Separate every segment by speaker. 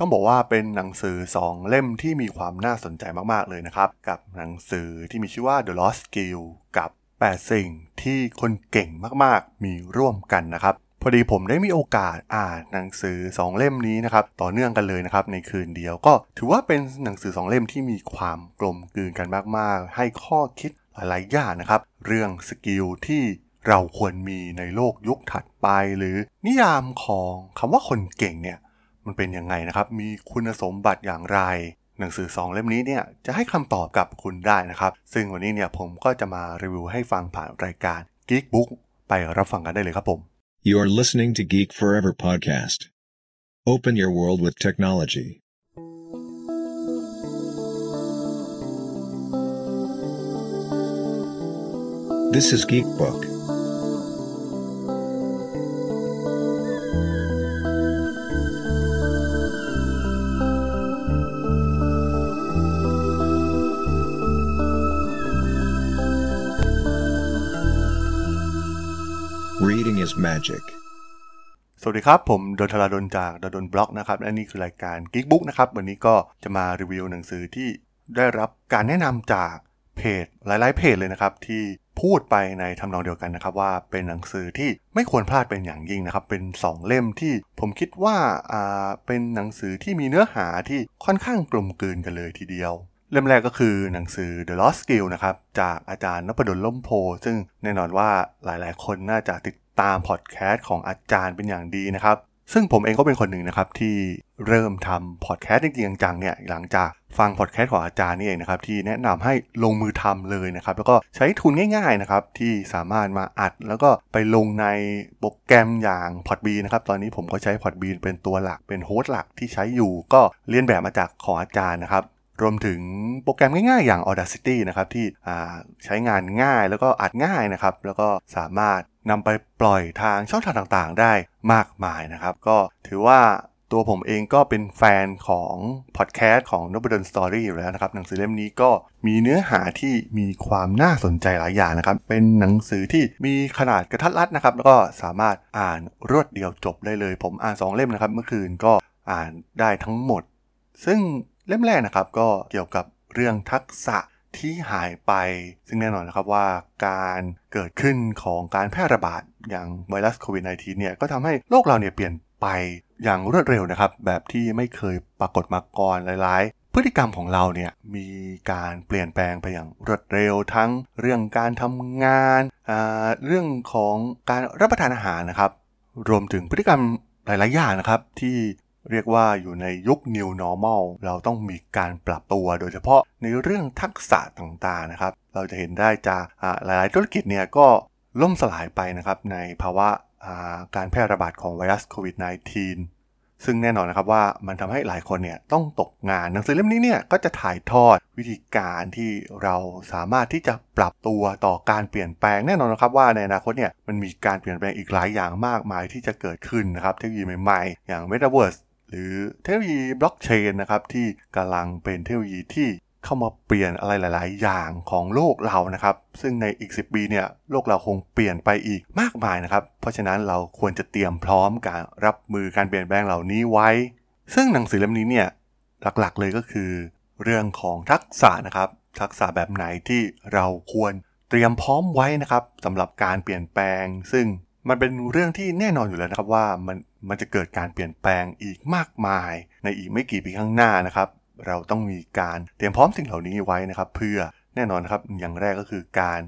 Speaker 1: ต้องบอกว่าเป็นหนังสือ 2 เล่มที่มีความน่าสนใจมากๆเลยนะครับ กับหนังสือที่มีชื่อว่า The Lost Skill กับ 8 สิ่งที่คนเก่งมากๆ มีร่วมกันนะครับ พอดีผมได้มีโอกาสอ่านหนังสือ 2 เล่มนี้นะครับ ต่อเนื่องกันเลยนะครับ ในคืนเดียวก็ถือว่าเป็นหนังสือ 2 เล่มที่มีความกลมกลืนกันมากๆ ให้ข้อคิดหลายๆอย่างนะครับ เรื่องสกิลที่เราควรมีในโลกยุคถัดไป หรือนิยามของคำว่าคนเก่งเนี่ย มันเป็นยังไงนะครับ มีคุณสมบัติอย่างไร หนังสือ 2 เล่มนี้เนี่ยจะให้คำตอบกับคุณได้นะครับ ซึ่งวันนี้เนี่ยผมก็จะมารีวิวให้ฟังผ่านรายการ Geek Book ไปรับฟังกันได้เลยครับผม
Speaker 2: You are listening to Geek Forever podcast. Open your world with technology. This is Geek Book. Magic.
Speaker 1: สวัสดีครับ ผมดนทราดนจากดนบล็อกนะครับและนี่คือรายการ Geek Book นะครับ วันนี้ก็จะมารีวิวหนังสือที่ได้รับการแนะนำจากเพจหลาย ๆ เพจเลยนะครับ ที่พูดไปในทำนองเดียวกันนะครับ ว่าเป็นหนังสือที่ไม่ควรพลาดเป็นอย่างยิ่งนะครับ เป็น 2 เล่มที่ผมคิดว่าอ่าเป็นหนังสือที่มีเนื้อหาที่ค่อนข้างกลมกลืนกันเลยทีเดียวเล่มแรกก็คือหนังสือ The Lost Skill นะครับ จากอาจารย์นพดลล่มโพ ซึ่งแน่นอนว่าหลายๆ คนน่าจะติด ตามพอดแคสต์ของอาจารย์เป็นอย่างดีนะครับ ซึ่งผมเองก็เป็นคนหนึ่งนะครับที่เริ่มทำพอดแคสต์จริงๆจังๆเนี่ยหลังจากฟังพอดแคสต์ของอาจารย์นี่เองนะครับที่แนะนำให้ลงมือทำเลยนะครับแล้วก็ใช้ทุนง่ายๆนะครับที่สามารถมาอัด แล้วก็ไปลงในโปรแกรมอย่าง Podbean นะครับตอนนี้ผมก็ใช้ Podbean เป็นตัวหลักเป็นโฮสต์หลักที่ใช้อยู่ ก็เรียนแบบมาจากของอาจารย์นะครับ รวมถึงโปรแกรมง่ายๆ อย่าง Audacity นะครับที่ใช้งานง่ายแล้วก็อัดง่ายนะครับ แล้วก็สามารถนำไปปล่อยทางช่องทางต่างๆ ได้มากมายนะครับ ก็ถือว่าตัวผมเองก็เป็นแฟนของพอดแคสต์ของ n o b l e Story อยู่แล้วนะครับ หนังสือเล่มนี้ก็มีเนื้อหาที่มีความน่าสนใจหลายอย่างนะครับ เป็นหนังสือที่มีขนาดกระทัดรัดนะครับ แล้วก็สามารถอ่านรวดเดียวจบได้เลย ผมอ่าน 2 เล่มนะครับ เมื่อคืนก็อ่านได้ทั้งหมด ซึ่ง เล่มแรกนะครับก็เกี่ยวกับเรื่องทักษะที่หายไป ซึ่งแน่นอนนะครับว่าการเกิดขึ้นของการแพร่ระบาดอย่างไวรัสโควิด -19 เนี่ยก็ทำให้โลกเราเนี่ยเปลี่ยนไปอย่างรวดเร็วนะครับ แบบที่ไม่เคยปรากฏมาก่อนหลายๆ พฤติกรรมของเราเนี่ยมีการเปลี่ยนแปลงไปอย่างรวดเร็วทั้งเรื่องการทำงานเรื่องของการรับประทานอาหารนะครับ รวมถึงพฤติกรรมหลาย ๆ อย่างนะครับ ที่ เรียกว่าอยู่ในยุค New Normal เราต้องมีการปรับตัวโดยเฉพาะในเรื่องทักษะต่างๆนะครับ เราจะเห็นได้จากหลายๆธุรกิจเนี่ยก็ล่มสลายไปนะครับในภาวะการแพร่ระบาดของไวรัสโควิด -19 ซึ่งแน่นอนนะครับว่ามันทำให้หลายคนเนี่ยต้องตกงานหนังสือเล่มนี้เนี่ยก็จะถ่ายทอดวิธีการที่เราสามารถที่จะปรับตัวต่อการเปลี่ยนแปลงแน่นอนนะครับว่าในอนาคตเนี่ยมันมีการเปลี่ยนแปลงอีกหลายอย่างมากมายที่จะเกิดขึ้นนะครับเทคโนโลยีใหม่ๆ อย่าง Metaverse หรือเทคโนโลยีบล็อกเชนนะครับที่กำลังเป็นเทคโนโลยีที่เข้ามาเปลี่ยนอะไรหลาย ๆ อย่างของโลกเรานะครับ ซึ่งในอีก 10 ปีเนี่ยโลกเราคงเปลี่ยนไปอีกมากมายนะครับ เพราะฉะนั้นเราควรจะเตรียมพร้อมการรับมือการเปลี่ยนแปลงเหล่านี้ไว้ ซึ่งหนังสือเล่มนี้เนี่ยหลัก ๆ เลยก็คือ เรื่องของทักษะนะครับ ทักษะแบบไหนที่เราควรเตรียมพร้อมไว้นะครับสำหรับการเปลี่ยนแปลง ซึ่ง มันเป็นเรื่องที่แน่นอนอยู่แล้วนะครับว่ามันมันจะเกิดการเปลี่ยนแปลงอีกมากมาย ในอีกไม่กี่ปีข้างหน้านะครับ เราต้องมีการเตรียมพร้อมสิ่งเหล่านี้ไว้นะครับ เพื่อแน่นอนครับอย่างแรกก็คือการ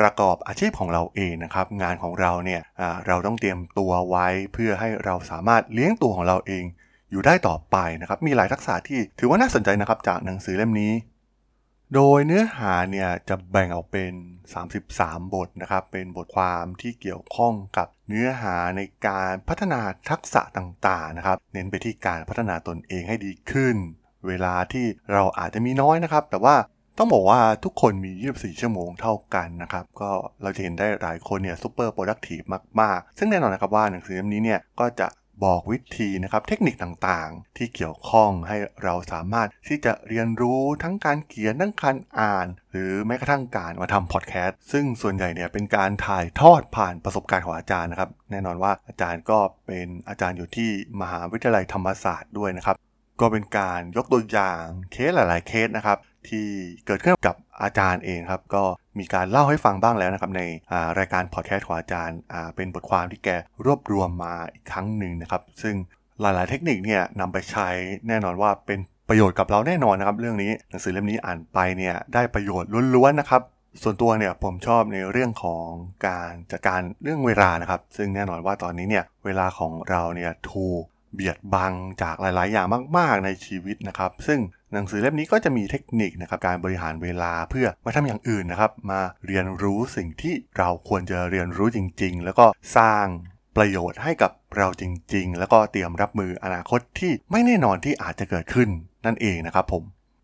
Speaker 1: ประกอบอาชีพของเราเองนะครับงานของเราเนี่ยเราต้องเตรียมตัวไว้เพื่อให้เราสามารถเลี้ยงตัวของเราเอง อยู่ได้ต่อไปนะครับมีหลายทักษะที่ถือว่าน่าสนใจนะครับจากหนังสือเล่มนี้ โดยเนื้อหาเนี่ยจะแบ่งออกเป็น 33 บทนะครับ เป็นบทความที่เกี่ยวข้องกับเนื้อหาในการพัฒนาทักษะต่างๆนะครับ เน้นไปที่การพัฒนาตนเองให้ดีขึ้น เวลาที่เราอาจจะมีน้อยนะครับ แต่ว่าต้องบอกว่าทุกคนมี 24 ชั่วโมงเท่ากันนะครับ ก็เราจะเห็นได้หลายคนเนี่ย super productive มาก ๆ ซึ่งแน่นอนนะครับว่าหนังสือเล่มนี้เนี่ยก็จะ บอกวิธีนะครับเทคนิคต่างๆ ที่เกี่ยวข้องให้เราสามารถที่จะเรียนรู้ทั้งการเขียนทั้งการอ่าน หรือแม้กระทั่งการมาทำพอดแคสต์ซึ่งส่วนใหญ่เนี่ยเป็นการถ่ายทอดผ่านประสบการณ์ของอาจารย์นะครับ แน่นอนว่าอาจารย์ก็เป็นอาจารย์อยู่ที่มหาวิทยาลัยธรรมศาสตร์ด้วยนะครับก็เป็นการยกตัวอย่างเคสหลาย ๆ เคสนะครับ ที่เกิดขึ้นกับอาจารย์เองครับ ก็มีการเล่าให้ฟังบ้างแล้วนะครับ ในรายการพอดแคสต์ของอาจารย์เป็นบทความที่แกรวบรวมมาอีกครั้งหนึ่งนะครับ ซึ่งหลาย ๆ เทคนิคเนี่ยนำไปใช้แน่นอนว่าเป็นประโยชน์กับเราแน่นอนนะครับ เรื่องนี้หนังสือเล่มนี้อ่านไปเนี่ยได้ประโยชน์ล้วน ๆ นะครับส่วนตัวเนี่ยผมชอบในเรื่องของการจัดการเรื่องเวลานะครับ ซึ่งแน่นอนว่าตอนนี้เนี่ยเวลาของเราเนี่ยถูก เบียดบังจากหลาย ๆ อย่างมาก ๆ ในชีวิตนะครับ ซึ่งหนังสือเล่มนี้ก็จะมีเทคนิคนะครับการบริหารเวลาเพื่อมาทำอย่างอื่นนะครับ มาเรียนรู้สิ่งที่เราควรจะเรียนรู้จริง ๆ แล้วก็สร้างประโยชน์ให้กับเราจริง ๆ แล้วก็เตรียมรับมืออนาคตที่ไม่แน่นอนที่อาจจะเกิดขึ้นนั่นเองนะครับผม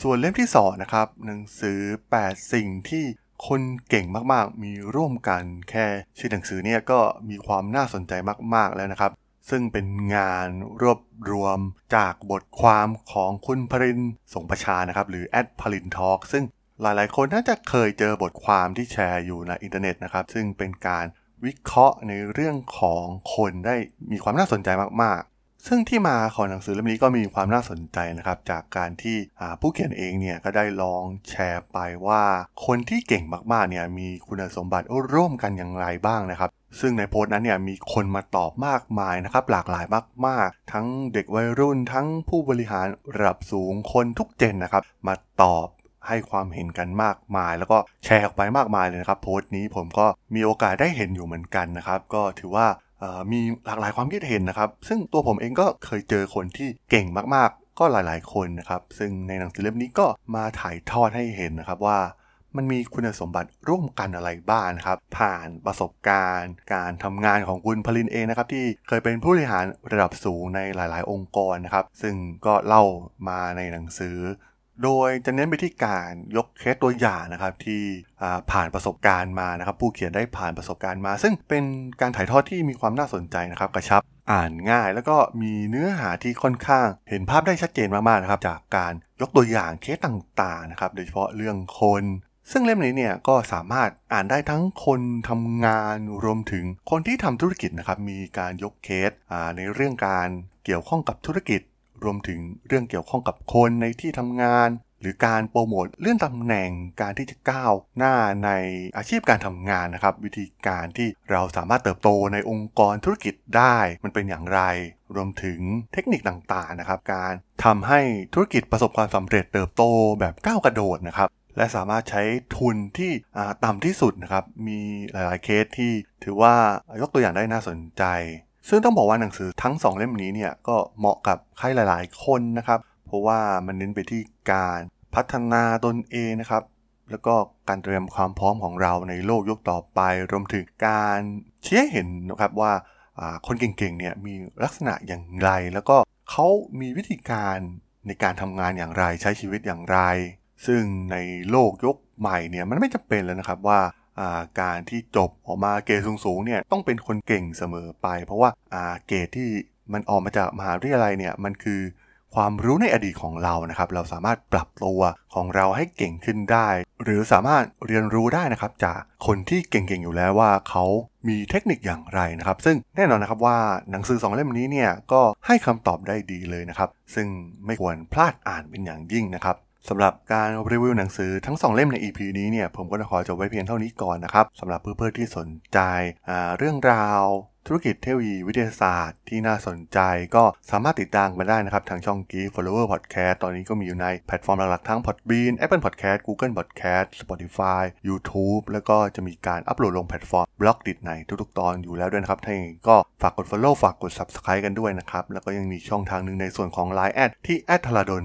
Speaker 1: ส่วนเล่มที่2นะครับหนังสือ 8 สิ่งที่คนเก่งมากๆ มีร่วมกันแค่ชื่อหนังสือเนี่ยก็มีความน่าสนใจมากๆแล้วนะครับ ซึ่งเป็นงานรวบรวมจากบทความของคุณพรินสงประชานะครับ หรือแอดพลินทอล์กซึ่งหลายๆ คนน่าจะเคยเจอบทความที่แชร์อยู่ในอินเทอร์เน็ตนะครับ ซึ่งเป็นการวิเคราะห์ในเรื่องของคนได้มีความน่าสนใจมาก ซึ่งที่มาของหนังสือเล่มนี้ก็มีความน่าสนใจนะครับ จากการที่ผู้เขียนเองเนี่ยก็ได้ลองแชร์ไปว่า คนที่เก่งมากๆเนี่ยมีคุณสมบัติร่วมกันอย่างไรบ้างนะครับ ซึ่งในโพสต์นั้นเนี่ยมีคนมาตอบมากมายนะครับ หลากหลายมากๆ ทั้งเด็กวัยรุ่นทั้งผู้บริหารระดับสูงคนทุกเจนนะครับ มาตอบให้ความเห็นกันมากมาย แล้วก็แชร์ออกไปมากมายเลยนะครับ โพสต์นี้ผมก็มีโอกาสได้เห็นอยู่เหมือนกันนะครับ ก็ถือว่า มีหลากหลายความคิดเห็นนะครับ ซึ่งตัวผมเองก็เคยเจอคนที่เก่งมากๆ ก็หลายๆ คนนะครับ ซึ่งในหนังสือเล่มนี้ก็มาถ่ายทอดให้เห็นนะครับว่ามันมีคุณสมบัติร่วมกันอะไรบ้างครับ ผ่านประสบการณ์ การทำงานของคุณพลินเองนะครับ ที่เคยเป็นผู้บริหารระดับสูงในหลาย ๆ องค์กรนะครับ ซึ่งก็เล่ามาในหนังสือ โดยจะเน้นไปที่การยกเคสตัวอย่างนะครับที่ผ่านประสบการณ์มานะครับ ผู้เขียนได้ผ่านประสบการณ์มา ซึ่งเป็นการถ่ายทอดที่มีความน่าสนใจนะครับกระชับอ่านง่าย แล้วก็มีเนื้อหาที่ค่อนข้างเห็นภาพได้ชัดเจนมากๆนะครับจากการยกตัวอย่างเคสต่างๆนะครับโดยเฉพาะเรื่องคนซึ่งเล่มนี้เนี่ยก็สามารถอ่านได้ทั้งคนทำงานรวมถึงคนที่ทำธุรกิจนะครับมีการยกเคสในเรื่องการเกี่ยวข้องกับธุรกิจ รวมถึงเรื่องเกี่ยวข้องกับคนในที่ทำงาน หรือการโปรโมทเลื่อนตำแหน่งการที่จะก้าวหน้าในอาชีพการทำงานนะครับ วิธีการที่เราสามารถเติบโตในองค์กรธุรกิจได้มันเป็นอย่างไร รวมถึงเทคนิคต่างๆนะครับ การทำให้ธุรกิจประสบความสำเร็จเติบโตแบบก้าวกระโดดนะครับและสามารถใช้ทุนที่ต่ำที่สุดนะครับ มีหลายๆเคสที่ถือว่ายกตัวอย่างได้น่าสนใจ ซึ่งต้องบอกว่าหนังสือทั้ง 2 เล่มนี้เนี่ยก็เหมาะกับใครหลาย ๆ คนนะครับ เพราะว่ามันเน้นไปที่การพัฒนาตนเองนะครับ แล้วก็การเตรียมความพร้อมของเราในโลกยุคต่อไป รวมถึงการเชี้เห็นนะครับว่าคนเก่งๆเนี่ยมีลักษณะอย่างไร แล้วก็เขามีวิธีการในการทำงานอย่างไรใช้ชีวิตอย่างไร ซึ่งในโลกยุคใหม่เนี่ยมันไม่จำเป็นแล้วนะครับว่า การที่จบออกมาเกรดสูงๆเนี่ยต้องเป็นคนเก่งเสมอไป เพราะว่าเกรดที่มันออกมาจากมหาวิทยาลัยเนี่ยมันคือความรู้ในอดีตของเรานะครับ เราสามารถปรับตัวของเราให้เก่งขึ้นได้ หรือสามารถเรียนรู้ได้นะครับจากคนที่เก่งๆอยู่แล้วว่าเขามีเทคนิคอย่างไรนะครับ ซึ่งแน่นอนนะครับว่าหนังสือสองเล่มนี้เนี่ยก็ให้คำตอบได้ดีเลยนะครับ ซึ่งไม่ควรพลาดอ่านเป็นอย่างยิ่งนะครับ สำหรับการรีวิวหนังสือทั้ง 2 เล่มใน EP นี้เนี่ยผมก็จะขอจบไว้เพียงเท่านี้ก่อนนะครับสำหรับเพื่อนๆที่สนใจเรื่องราวธุรกิจเทคโนโลยีวิทยาศาสตร์ที่น่าสนใจก็สามารถติดตามมาได้นะครับทางช่อง Geek Follower Podcast ตอนนี้ก็มีอยู่ในแพลตฟอร์มหลักๆทั้ง Podbean Apple Podcast Google Podcast Spotify YouTube แล้วก็จะมีการอัปโหลดลงแพลตฟอร์ม Blockdit ในทุกๆ ตอนอยู่แล้วด้วยนะครับถ้าอย่างนี้ก็ฝากกด Follow ฝากกด Subscribe กันด้วยนะครับ แล้วก็ยังมีช่องทางหนึ่งในส่วนของ Line แอดที่แอดธราดล